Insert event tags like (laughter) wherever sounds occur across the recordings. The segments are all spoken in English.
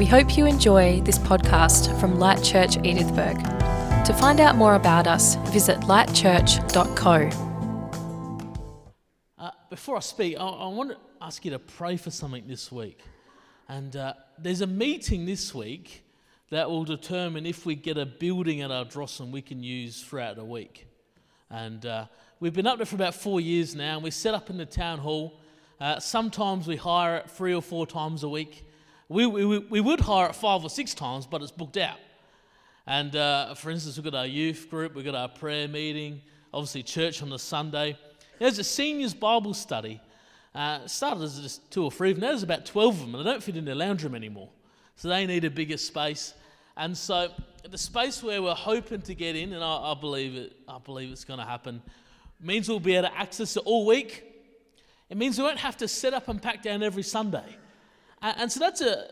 We hope you enjoy this podcast from Light Church Edithburgh. To find out more about us, visit lightchurch.co. Uh, before I speak, I, I want to ask you to pray for something this week. And uh, there's a meeting this week that will determine if we get a building at Ardrossan we can use throughout the week. And uh, we've been up there for about four years now, and we set up in the town hall. Uh, sometimes we hire it three or four times a week. We, we, we would hire it five or six times, but it's booked out. And uh, for instance, we've got our youth group, we've got our prayer meeting, obviously, church on the Sunday. There's a seniors Bible study. Uh, started as just two or three of them. Now there's about 12 of them, and they don't fit in the lounge room anymore. So they need a bigger space. And so the space where we're hoping to get in, and I, I believe it, I believe it's going to happen, means we'll be able to access it all week. It means we won't have to set up and pack down every Sunday. And, so that's a.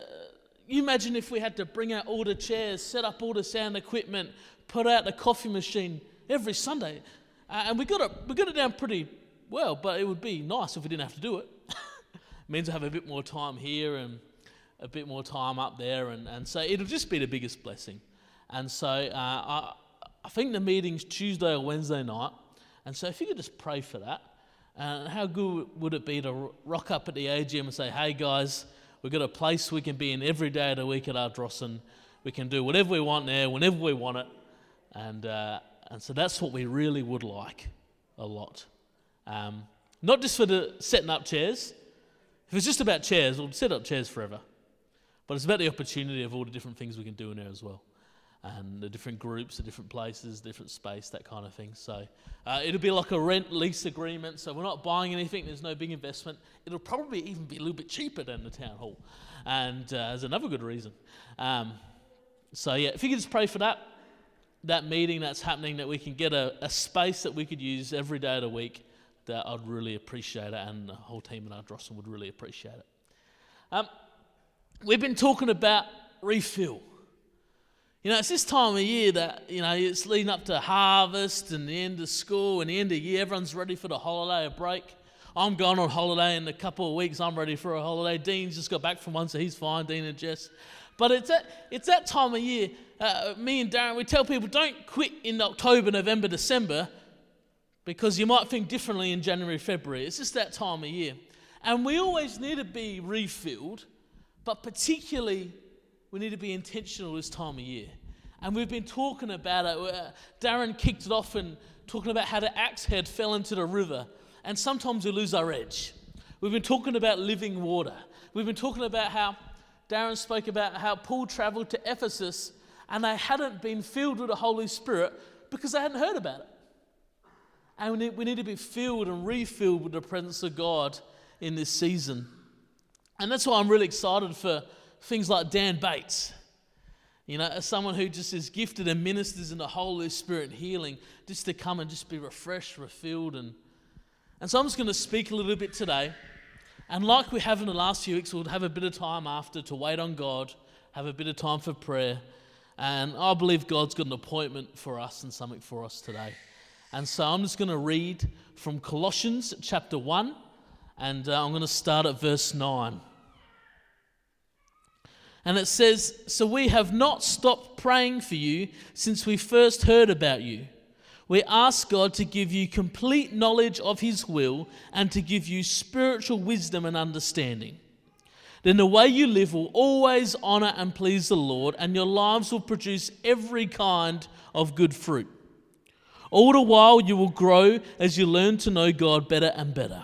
You imagine if we had to bring out all the chairs, set up all the sound equipment, put out the coffee machine every Sunday, uh, and we got it. We got it down pretty well. But it would be nice if we didn't have to do it. it (laughs) means we have a bit more time here and a bit more time up there, and, and so it'll just be the biggest blessing. And so uh, I, I think the meeting's Tuesday or Wednesday night, and so if you could just pray for that, uh, how good would it be to rock up at the AGM and say, hey guys, we've got a place we can be in every day of the week at Ardrossan. We can do whatever we want there, whenever we want it. And, uh, and so that's what we really would like a lot. Um, not just for the setting up chairs. If it's just about chairs, we'll set up chairs forever. But it's about the opportunity of all the different things we can do in there as well. And the different groups, the different places, different space, that kind of thing. So uh, it'll be like a rent lease agreement. So we're not buying anything, there's no big investment. It'll probably even be a little bit cheaper than the town hall. And uh, there's another good reason. Um, so yeah, if you could just pray for that, that meeting that's happening, that we can get a, a space that we could use every day of the week, that I'd really appreciate it, and the whole team in Ardrossan would really appreciate it. Um, we've been talking about refill. You know, it's this time of year that, you know, it's leading up to harvest and the end of school and the end of year. Everyone's ready for the holiday or break. I'm going on holiday in a couple of weeks. I'm ready for a holiday. Dean's just got back from one, so he's fine, Dean and Jess. But it's that, it's that time of year. Uh, me and Darren, we tell people don't quit in October, November, December because you might think differently in January, February. It's just that time of year. And we always need to be refilled but particularly, we need to be intentional this time of year. And we've been talking about it. Uh, Darren kicked it off and talking about how the axe head fell into the river. And sometimes we lose our edge. We've been talking about living water. We've been talking about how Darren spoke about how Paul traveled to Ephesus and they hadn't been filled with the Holy Spirit because they hadn't heard about it. And we need, we need to be filled and refilled with the presence of God in this season. And that's why I'm really excited for things like Dan Bates. You know, as someone who just is gifted and ministers in the Holy Spirit healing, just to come and just be refreshed, refilled. And, and so I'm just going to speak a little bit today. And like we have in the last few weeks, we'll have a bit of time after to wait on God, have a bit of time for prayer. And I believe God's got an appointment for us and something for us today. And so I'm just going to read from Colossians chapter 1, and uh, I'm going to start at verse 9. And it says, So we have not stopped praying for you since we first heard about you. We ask God to give you complete knowledge of His will and to give you spiritual wisdom and understanding. Then the way you live will always honor and please the Lord, and your lives will produce every kind of good fruit. All the while, you will grow as you learn to know God better and better.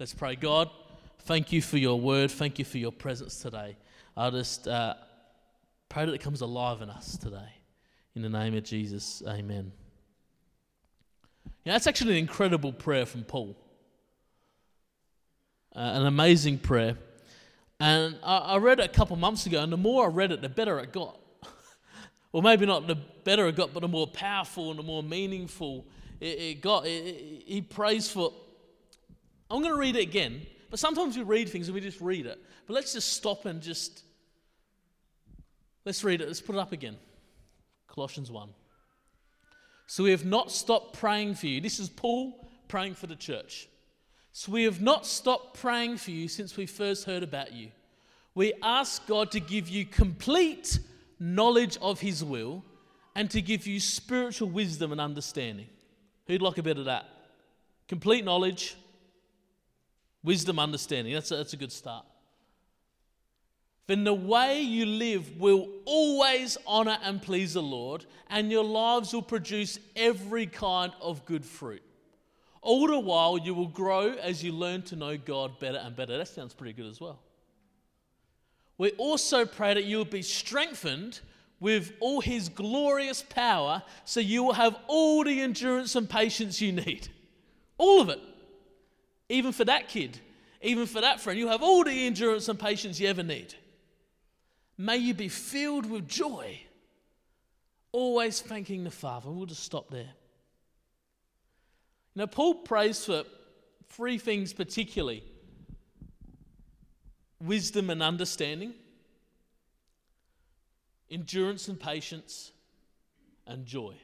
Let's pray. God, thank you for your word. Thank you for your presence today. I just uh, pray that it comes alive in us today. In the name of Jesus, amen. Yeah, that's actually an incredible prayer from Paul. Uh, an amazing prayer. And I, I read it a couple months ago, and the more I read it, the better it got. (laughs) or maybe not the better it got, but the more powerful and the more meaningful it, it got. It, it, he prays for. I'm going to read it again, but sometimes we read things and we just read it. But let's just stop and just. Let's read it. Let's put it up again. Colossians 1. So we have not stopped praying for you. This is Paul praying for the church. So we have not stopped praying for you since we first heard about you. We ask God to give you complete knowledge of His will and to give you spiritual wisdom and understanding. Who'd like a bit of that? Complete knowledge, wisdom, understanding. That's a, that's a good start. Then the way you live will always honor and please the Lord, and your lives will produce every kind of good fruit. All the while, you will grow as you learn to know God better and better. That sounds pretty good as well. We also pray that you will be strengthened with all his glorious power so you will have all the endurance and patience you need. All of it. Even for that kid, even for that friend, you have all the endurance and patience you ever need. May you be filled with joy, always thanking the Father. We'll just stop there. Now, Paul prays for three things particularly wisdom and understanding, endurance and patience, and joy.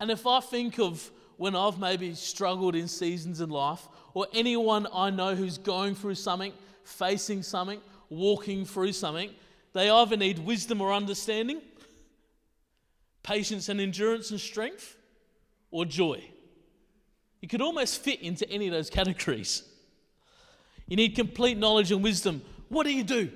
And if I think of when I've maybe struggled in seasons in life, or anyone I know who's going through something, facing something, walking through something, they either need wisdom or understanding, patience and endurance and strength, or joy. You could almost fit into any of those categories. You need complete knowledge and wisdom. What do you do?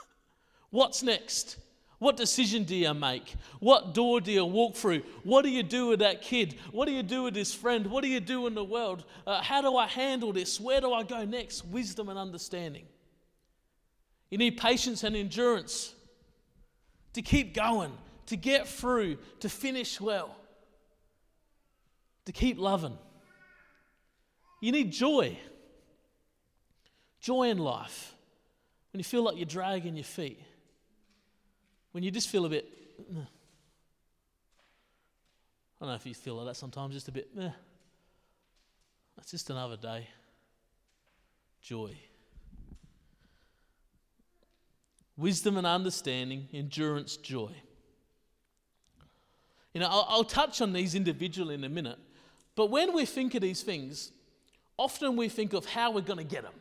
(laughs) What's next? What decision do you make? What door do you walk through? What do you do with that kid? What do you do with this friend? What do you do in the world? Uh, how do I handle this? Where do I go next? Wisdom and understanding. You need patience and endurance to keep going, to get through, to finish well to keep loving. You need joy. Joy in life. When you feel like you're dragging your feet. When you just feel a bit, I don't know if you feel like that sometimes, just a bit. That's just another day. Joy. Wisdom and understanding, endurance, joy. You know, I'll, I'll touch on these individually in a minute, but when we think of these things, often we think of how we're going to get them.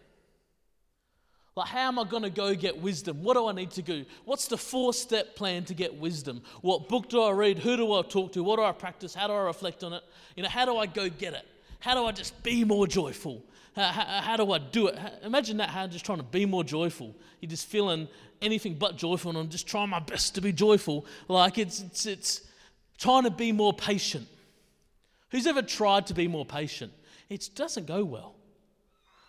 Like, how am I going to go get wisdom? What do I need to do? What's the four step plan to get wisdom? What book do I read? Who do I talk to? What do I practice? How do I reflect on it? You know, how do I go get it? How do I just be more joyful? How, how, how do I do it? Imagine that, how just trying to be more joyful. You're just feeling anything but joyful, and I'm just trying my best to be joyful. Like, it's, it's, it's trying to be more patient. Who's ever tried to be more patient? It doesn't go well.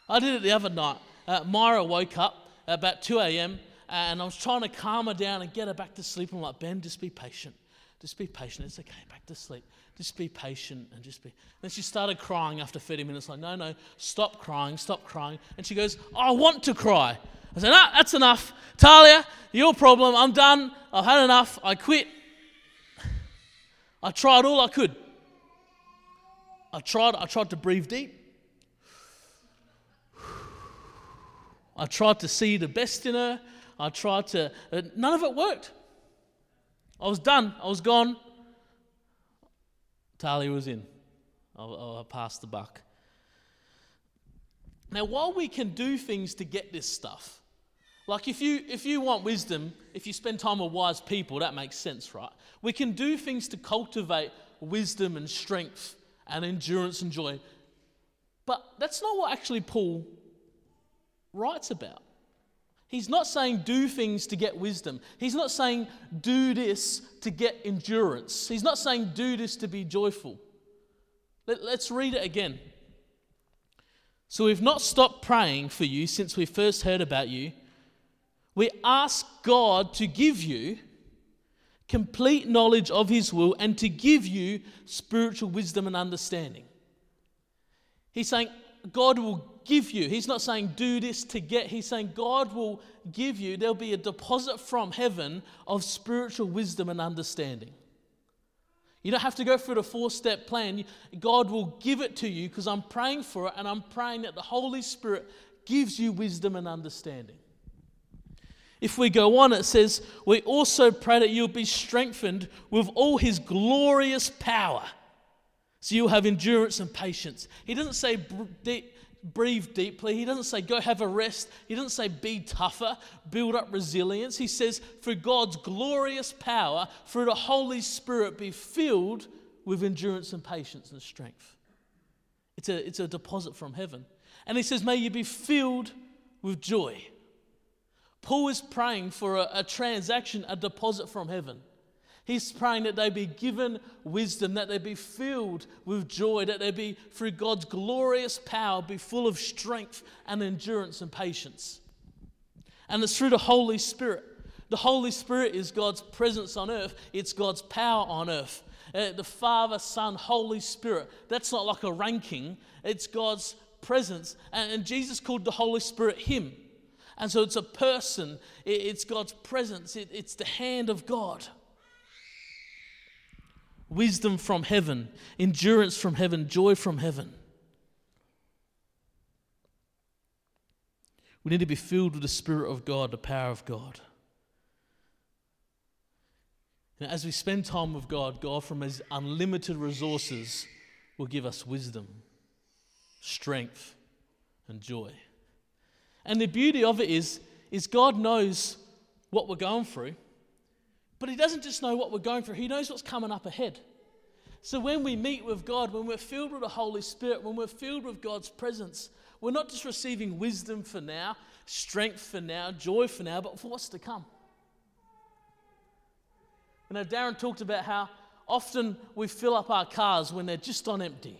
I did it the other night. Uh, Myra woke up about 2 a.m. and I was trying to calm her down and get her back to sleep. I'm like, Ben, just be patient. Just be patient. It's okay. Back to sleep. Just be patient and just be. Then she started crying after 30 minutes. Like, no, no, stop crying, stop crying. And she goes, I want to cry. I said, no, that's enough. Talia, your problem. I'm done. I've had enough. I quit. I tried all I could. I tried, I tried to breathe deep. I tried to see the best in her. I tried to, uh, none of it worked. I was done. I was gone. Talia was in. I, I passed the buck. Now, while we can do things to get this stuff, like if you if you want wisdom, if you spend time with wise people, that makes sense, right? We can do things to cultivate wisdom and strength and endurance and joy. But that's not what actually Paul writes about. He's not saying do things to get wisdom. He's not saying do this to get endurance. He's not saying do this to be joyful. Let, us read it again. So we've not stopped praying for you since we first heard about you. We ask God to give you complete knowledge of His will, and to give you spiritual wisdom and understanding. He's saying, God will give you. He's not saying do this to get. He's saying God will give you. There'll be a deposit from heaven of spiritual wisdom and understanding. You don't have to go through the four step plan. God will give it to you because I'm praying for it and I'm praying that the Holy Spirit gives you wisdom and understanding. If we go on, it says, We also pray that you'll be strengthened with all his glorious power. So you'll have endurance and patience. He doesn't say breathe deeply. He doesn't say go have a rest. He doesn't say be tougher, build up resilience. He says, through God's glorious power, through the Holy Spirit, be filled with endurance and patience and strength. It's a, it's a deposit from heaven. And he says, may you be filled with joy. Paul is praying for a, a transaction, a deposit from heaven. He's praying that they be given wisdom, that they be filled with joy, that they be, through God's glorious power, be full of strength and endurance and patience. And it's through the Holy Spirit. The Holy Spirit is God's presence on earth, it's God's power on earth. Uh, the Father, Son, Holy Spirit. That's not like a ranking, it's God's presence. And, and Jesus called the Holy Spirit Him. And so it's a person, it, it's God's presence, it, it's the hand of God wisdom from heaven, endurance from heaven, joy from heaven. We need to be filled with the Spirit of God, the power of God. And as we spend time with God, God, from His unlimited resources, will give us wisdom, strength, and joy. And the beauty of it is, is God knows what we're going through. But He doesn't just know what we're going through, He knows what's coming up ahead. So when we meet with God, when we're filled with the Holy Spirit, when we're filled with God's presence, we're not just receiving wisdom for now, strength for now, joy for now, but for what's to come. You know, Darren talked about how often we fill up our cars when they're just on empty.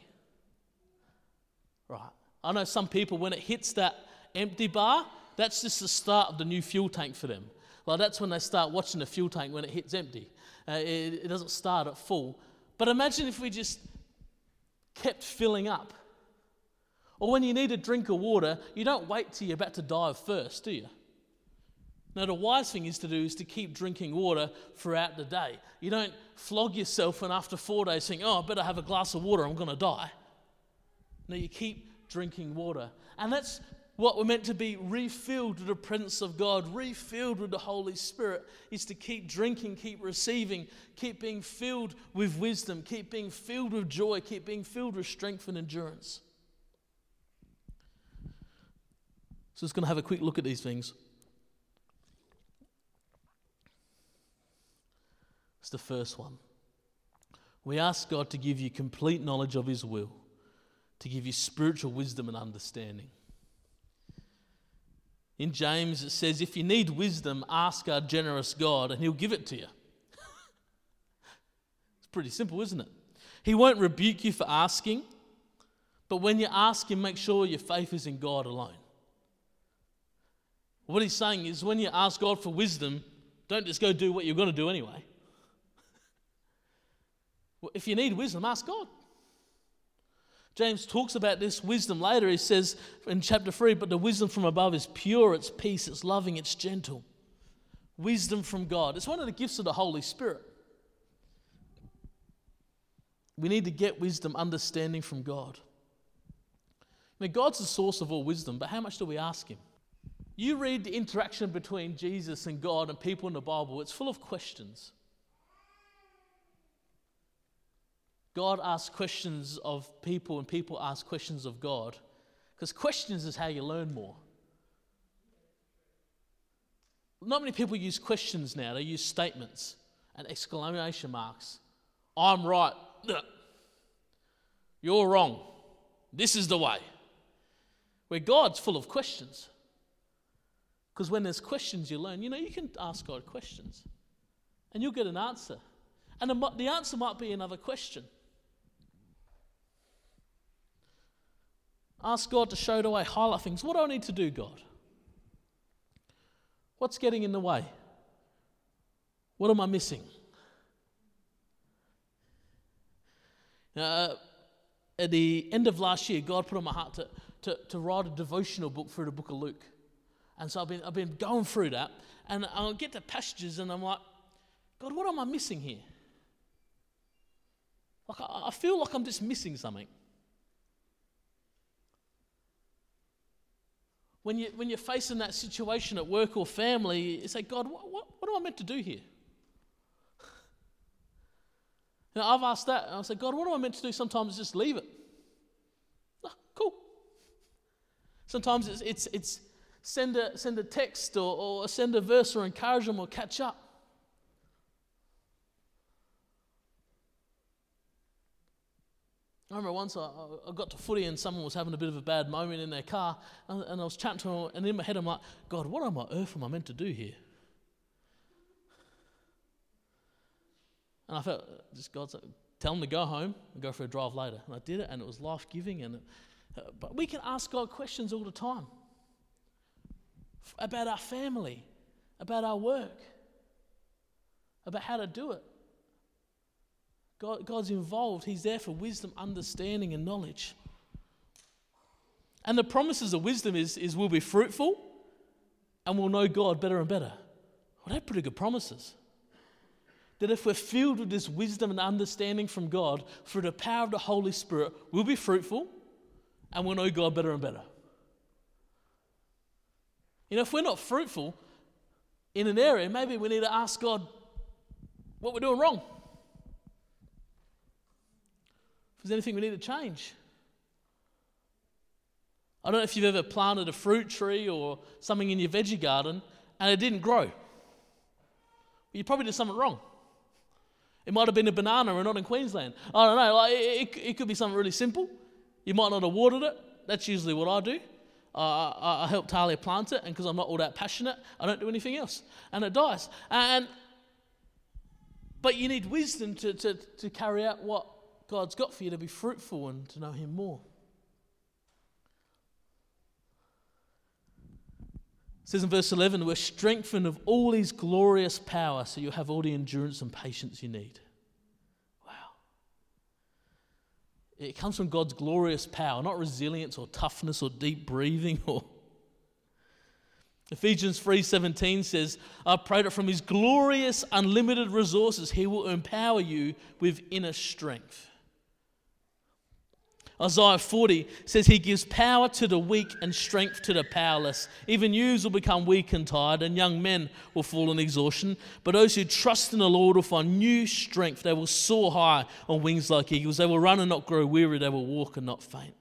Right. I know some people, when it hits that empty bar, that's just the start of the new fuel tank for them. Well, that's when they start watching the fuel tank when it hits empty. Uh, it, it doesn't start at full. But imagine if we just kept filling up. Or when you need a drink of water, you don't wait till you're about to die of thirst, do you? Now, the wise thing is to do is to keep drinking water throughout the day. You don't flog yourself and after four days think, oh, I better have a glass of water, I'm going to die. No, you keep drinking water. And that's what we're meant to be refilled with the presence of God, refilled with the Holy Spirit, is to keep drinking, keep receiving, keep being filled with wisdom, keep being filled with joy, keep being filled with strength and endurance. So, just going to have a quick look at these things. It's the first one. We ask God to give you complete knowledge of His will, to give you spiritual wisdom and understanding. In James, it says, If you need wisdom, ask our generous God, and he'll give it to you. (laughs) it's pretty simple, isn't it? He won't rebuke you for asking, but when you ask him, make sure your faith is in God alone. What he's saying is, when you ask God for wisdom, don't just go do what you're going to do anyway. (laughs) well, if you need wisdom, ask God. James talks about this wisdom later. He says in chapter 3 But the wisdom from above is pure, it's peace, it's loving, it's gentle. Wisdom from God. It's one of the gifts of the Holy Spirit. We need to get wisdom, understanding from God. Now, God's the source of all wisdom, but how much do we ask Him? You read the interaction between Jesus and God and people in the Bible, it's full of questions. God asks questions of people and people ask questions of God. Because questions is how you learn more. Not many people use questions now, they use statements and exclamation marks. I'm right. You're wrong. This is the way. Where God's full of questions. Because when there's questions, you learn. You know, you can ask God questions and you'll get an answer. And the answer might be another question. Ask God to show the way, highlight things. What do I need to do, God? What's getting in the way? What am I missing? Uh, at the end of last year, God put on my heart to, to, to write a devotional book through the book of Luke. And so I've been, I've been going through that, and I'll get to passages, and I'm like, God, what am I missing here? Like, I, I feel like I'm just missing something. When, you, when you're facing that situation at work or family, you say, God, what, what, what am I meant to do here? (laughs) Know, I've asked that, and I say, God, what am I meant to do? Sometimes just leave it. Oh, cool. Sometimes it's, it's, it's send, a, send a text or, or send a verse or encourage them or catch up. I remember once I, I, got to footy and someone was having a bit of a bad moment in their car, and, and I was chatting to them, and in my head I'm like, God, what on earth am I meant to do here? And I felt, just God said, tell them to go home and go for a drive later. And I did it, and it was life giving. And uh, but we can ask God questions all the time about our family, about our work, about how to do it. God, God's involved. He's there for wisdom, understanding, and knowledge. And the promises of wisdom is, is we'll be fruitful and we'll know God better and better. Well, they're pretty good promises. That if we're filled with this wisdom and understanding from God through the power of the Holy Spirit, we'll be fruitful and we'll know God better and better. You know, if we're not fruitful in an area, maybe we need to ask God what we're doing wrong. If there's anything we need to change. I don't know if you've ever planted a fruit tree or something in your veggie garden and it didn't grow. You probably did something wrong. It might have been a banana and not in Queensland. I don't know. Like, it, it, could be something really simple. You might not have watered it. That's usually what I do. Uh, I, I help Talia plant it, and because I'm not all that passionate, I don't do anything else. And it dies. And, but you need wisdom to, to, to carry out what God's got for you to be fruitful and to know Him more. It says in verse 11, we're strengthened of all his glorious power so you have all the endurance and patience you need. Wow. It comes from God's glorious power, not resilience or toughness or deep breathing or (laughs) Ephesians 3:17 says, I pray that from his glorious unlimited resources he will empower you with inner strength. Isaiah 40 says he gives power to the weak and strength to the powerless. Even youths will become weak and tired, and young men will fall in exhaustion. But those who trust in the Lord will find new strength. They will soar high on wings like eagles. They will run and not grow weary. They will walk and not faint.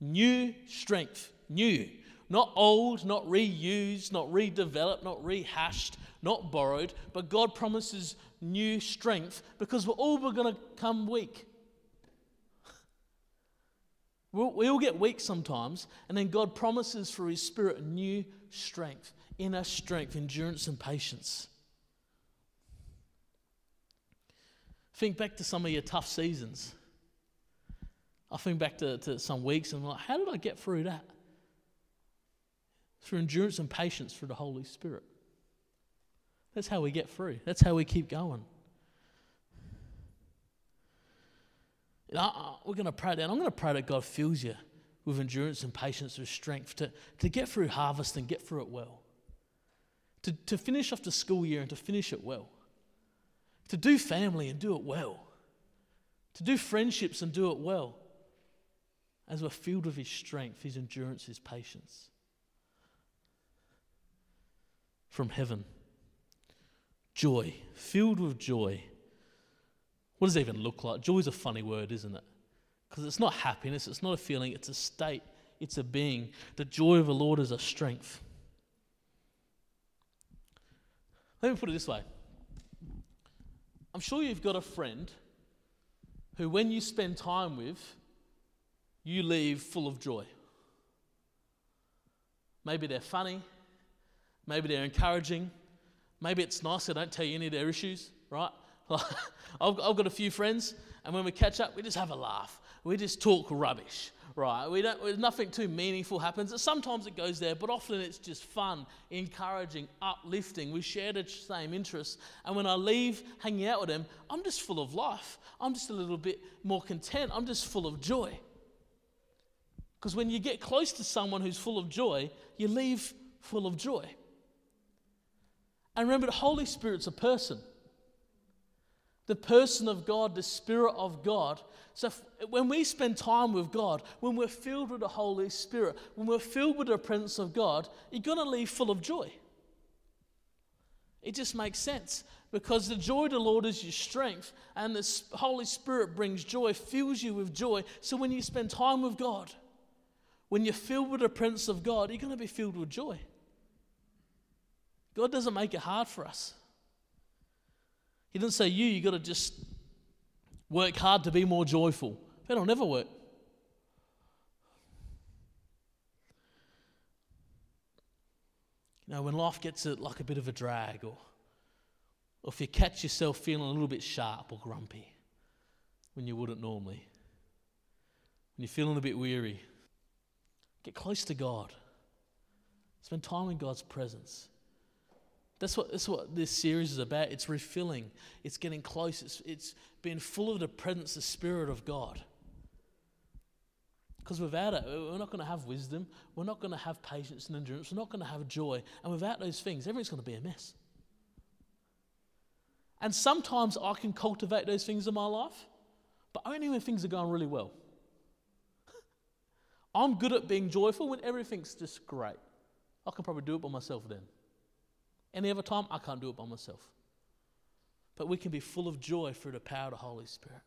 New strength. New. Not old, not reused, not redeveloped, not rehashed, not borrowed. But God promises new strength because we're all going to come weak. We all get weak sometimes, and then God promises through His Spirit new strength, inner strength, endurance, and patience. Think back to some of your tough seasons. I think back to, to some weeks and I'm like, how did I get through that? Through endurance and patience through the Holy Spirit. That's how we get through. That's how we keep going. We're going to pray that. I'm going to pray that God fills you with endurance and patience and strength to, to get through harvest and get through it well. To, to finish off the school year and to finish it well. To do family and do it well. To do friendships and do it well. As we're filled with His strength, His endurance, His patience. From heaven. Joy, filled with joy what does it even look like? Joy is a funny word, isn't it? Because it's not happiness, it's not a feeling, it's a state, it's a being. The joy of the Lord is a strength. Let me put it this way I'm sure you've got a friend who, when you spend time with, you leave full of joy. Maybe they're funny, maybe they're encouraging, maybe it's nice they don't tell you any of their issues, right? (laughs) I've, I've got a few friends, and when we catch up, we just have a laugh. We just talk rubbish, right? We don't, nothing too meaningful happens. Sometimes it goes there, but often it's just fun, encouraging, uplifting. We share the same interests. And when I leave hanging out with them, I'm just full of life. I'm just a little bit more content. I'm just full of joy. Because when you get close to someone who's full of joy, you leave full of joy. And remember, the Holy Spirit's a person. The person of God, the Spirit of God. So when we spend time with God, when we're filled with the Holy Spirit, when we're filled with the presence of God, you're going to leave full of joy. It just makes sense because the joy of the Lord is your strength, and the Holy Spirit brings joy, fills you with joy. So when you spend time with God, when you're filled with the presence of God, you're going to be filled with joy. God doesn't make it hard for us. He doesn't say, You, you got to just work hard to be more joyful. That'll never work. You know, when life gets a, like a bit of a drag, or, or if you catch yourself feeling a little bit sharp or grumpy when you wouldn't normally, when you're feeling a bit weary, Get close to God. Spend time in God's presence. That's what, that's what this series is about. It's refilling, it's getting close, it's, it's being full of the presence, the Spirit of God. Because without it, we're not going to have wisdom, we're not going to have patience and endurance, we're not going to have joy. And without those things, everything's going to be a mess. And sometimes I can cultivate those things in my life, but only when things are going really well. (laughs) I'm good at being joyful when everything's just great. I can probably do it by myself then. Any other time, I can't do it by myself. But we can be full of joy through the power of the Holy Spirit.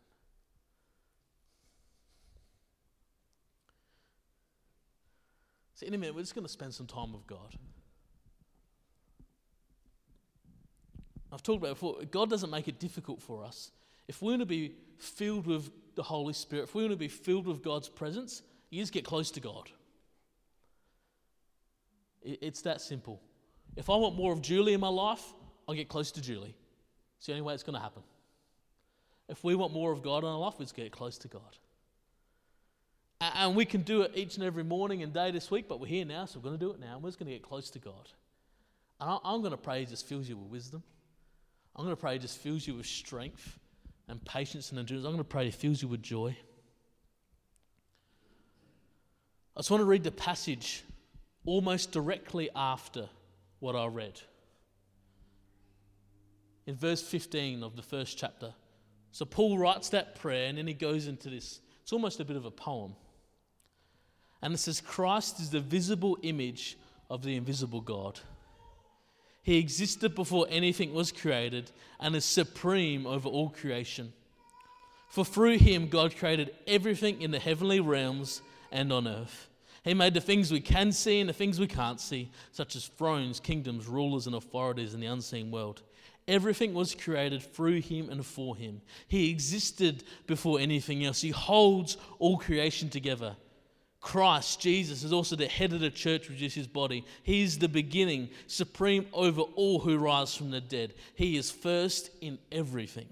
So, in a minute, we're just going to spend some time with God. I've talked about before, God doesn't make it difficult for us. If we want to be filled with the Holy Spirit, if we want to be filled with God's presence, you just get close to God. It's that simple. If I want more of Julie in my life, I'll get close to Julie. It's the only way it's going to happen. If we want more of God in our life, we just get close to God. And we can do it each and every morning and day this week, but we're here now, so we're going to do it now. We're just going to get close to God. And I'm going to pray He just fills you with wisdom. I'm going to pray He just fills you with strength and patience and endurance. I'm going to pray He fills you with joy. I just want to read the passage almost directly after what I read. In verse 15 of the first chapter. So Paul writes that prayer and then he goes into this. It's almost a bit of a poem. And it says, Christ is the visible image of the invisible God. He existed before anything was created and is supreme over all creation. For through him, God created everything in the heavenly realms and on earth. He made the things we can see and the things we can't see, such as thrones, kingdoms, rulers, and authorities in the unseen world. Everything was created through him and for him. He existed before anything else. He holds all creation together. Christ, Jesus, is also the head of the church, which is his body. He is the beginning, supreme over all who rise from the dead. He is first in everything.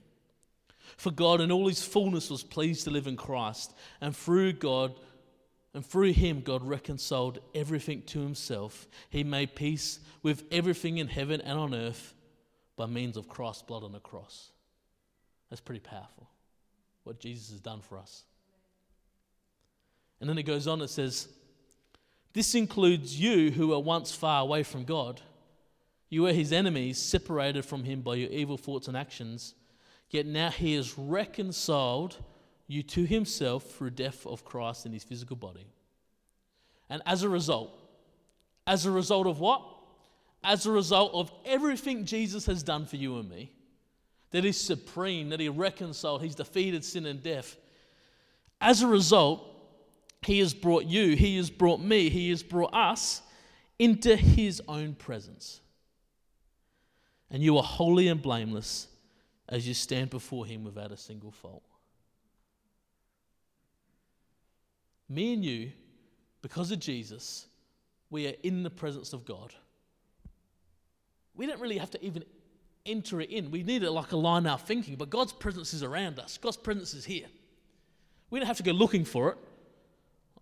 For God in all his fullness was pleased to live in Christ, and through God, and through him, God reconciled everything to himself. He made peace with everything in heaven and on earth by means of Christ's blood on the cross. That's pretty powerful, what Jesus has done for us. And then it goes on, it says, This includes you who were once far away from God. You were his enemies, separated from him by your evil thoughts and actions. Yet now he is reconciled you to himself through death of Christ in his physical body. And as a result, as a result of what? As a result of everything Jesus has done for you and me, that is supreme, that he reconciled, he's defeated sin and death. As a result, he has brought you, he has brought me, he has brought us into his own presence. And you are holy and blameless as you stand before him without a single fault. Me and you, because of Jesus, we are in the presence of God. We don't really have to even enter it in. We need it like a line our thinking, but God's presence is around us. God's presence is here. We don't have to go looking for it.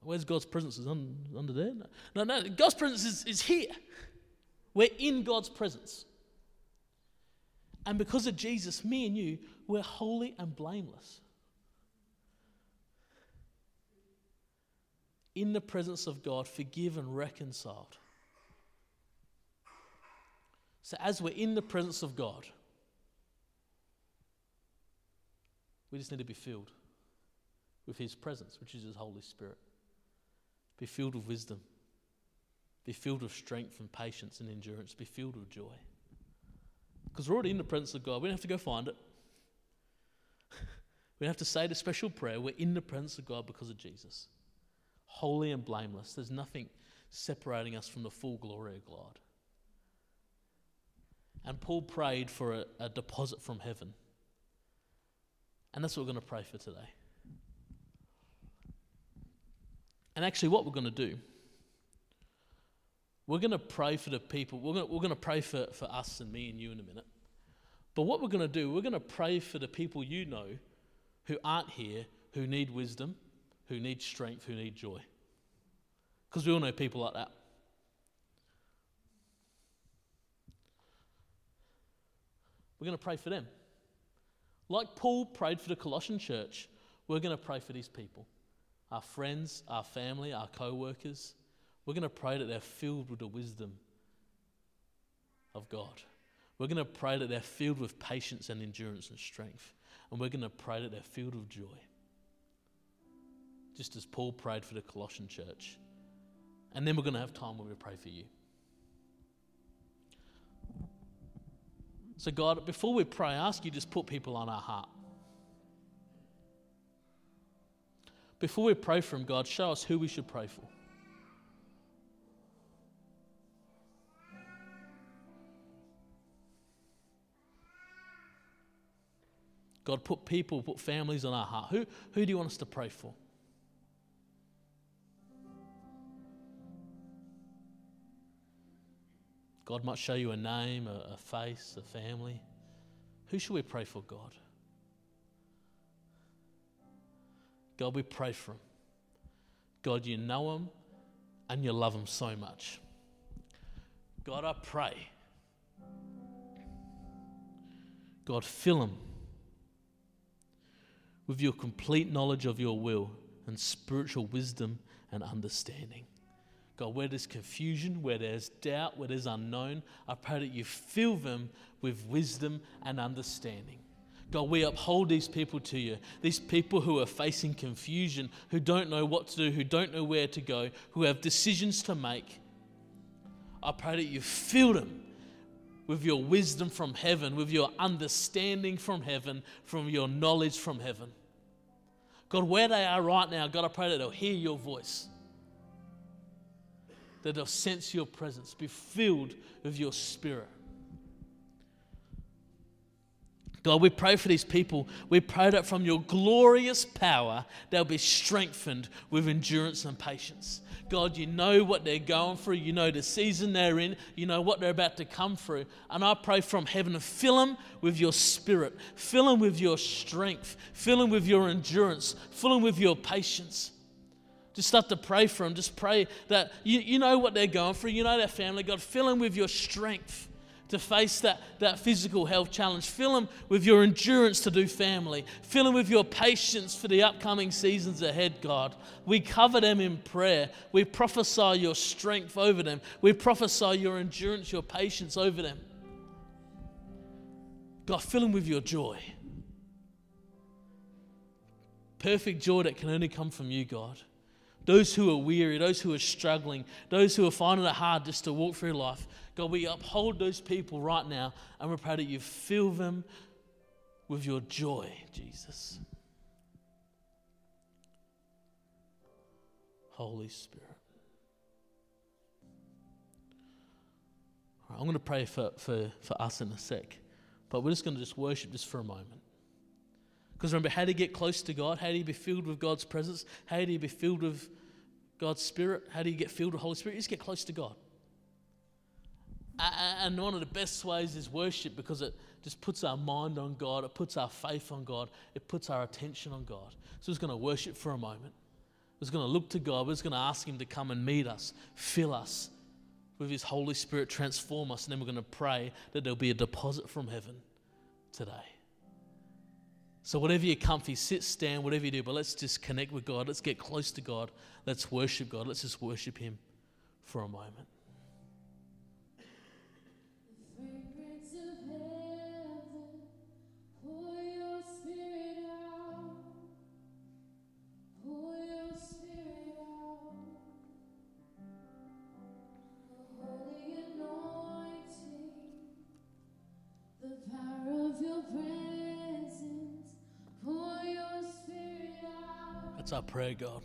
Where's God's presence? Is under, there? No, no, no. God's presence is, is here. We're in God's presence. And because of Jesus, me and you, we're holy and blameless. In the presence of God, forgiven, reconciled. So, as we're in the presence of God, we just need to be filled with His presence, which is His Holy Spirit. Be filled with wisdom. Be filled with strength and patience and endurance. Be filled with joy. Because we're already in the presence of God. We don't have to go find it. (laughs) we don't have to say the special prayer. We're in the presence of God because of Jesus. Holy and blameless. There's nothing separating us from the full glory of God. And Paul prayed for a, a deposit from heaven. And that's what we're going to pray for today. And actually, what we're going to do, we're going to pray for the people. We're going to, we're going to pray for, for us and me and you in a minute. But what we're going to do, we're going to pray for the people you know who aren't here, who need wisdom, who need strength, who need joy. Because we all know people like that. We're going to pray for them. Like Paul prayed for the Colossian church, we're going to pray for these people our friends, our family, our co workers. We're going to pray that they're filled with the wisdom of God. We're going to pray that they're filled with patience and endurance and strength. And we're going to pray that they're filled with joy. Just as Paul prayed for the Colossian church. And then we're going to have time when we pray for you. So, God, before we pray, I ask you just put people on our heart. Before we pray for them, God, show us who we should pray for. God, put people, put families on our heart. Who, who do you want us to pray for? God might show you a name, a, a face, a family. Who should we pray for, God? God, we pray for them. God, you know them and you love them so much. God, I pray. God, fill them with your complete knowledge of your will and spiritual wisdom and understanding. God, where there's confusion, where there's doubt, where there's unknown, I pray that you fill them with wisdom and understanding. God, we uphold these people to you. These people who are facing confusion, who don't know what to do, who don't know where to go, who have decisions to make. I pray that you fill them with your wisdom from heaven, with your understanding from heaven, from your knowledge from heaven. God, where they are right now, God, I pray that they'll hear your voice that they'll sense your presence, be filled with your spirit. God, we pray for these people. We pray that from your glorious power, they'll be strengthened with endurance and patience. God, you know what they're going through. You know the season they're in. You know what they're about to come through. And I pray from heaven, to fill them with your spirit, fill them with your strength, fill them with your endurance, fill them with your patience. Just start to pray for them. Just pray that you, you know what they're going through. You know their family. God, fill them with your strength to face that, that physical health challenge. Fill them with your endurance to do family. Fill them with your patience for the upcoming seasons ahead, God. We cover them in prayer. We prophesy your strength over them. We prophesy your endurance, your patience over them. God, fill them with your joy. Perfect joy that can only come from you, God those who are weary, those who are struggling, those who are finding it hard just to walk through life. God, we uphold those people right now and we pray that you fill them with your joy, Jesus. Holy Spirit. I'm going to pray for, for, for us in a sec, but we're just going to just worship just for a moment. Because remember, how do you get close to God? How do you be filled with God's presence? How do you be filled with God's Spirit? How do you get filled with Holy Spirit? You just get close to God. And one of the best ways is worship because it just puts our mind on God, it puts our faith on God, it puts our attention on God. So we're just going to worship for a moment. We're just going to look to God. We're just going to ask Him to come and meet us, fill us with His Holy Spirit, transform us, and then we're going to pray that there'll be a deposit from heaven today. So, whatever you're comfy, sit, stand, whatever you do, but let's just connect with God. Let's get close to God. Let's worship God. Let's just worship Him for a moment. Heaven, pour Our prayer, God.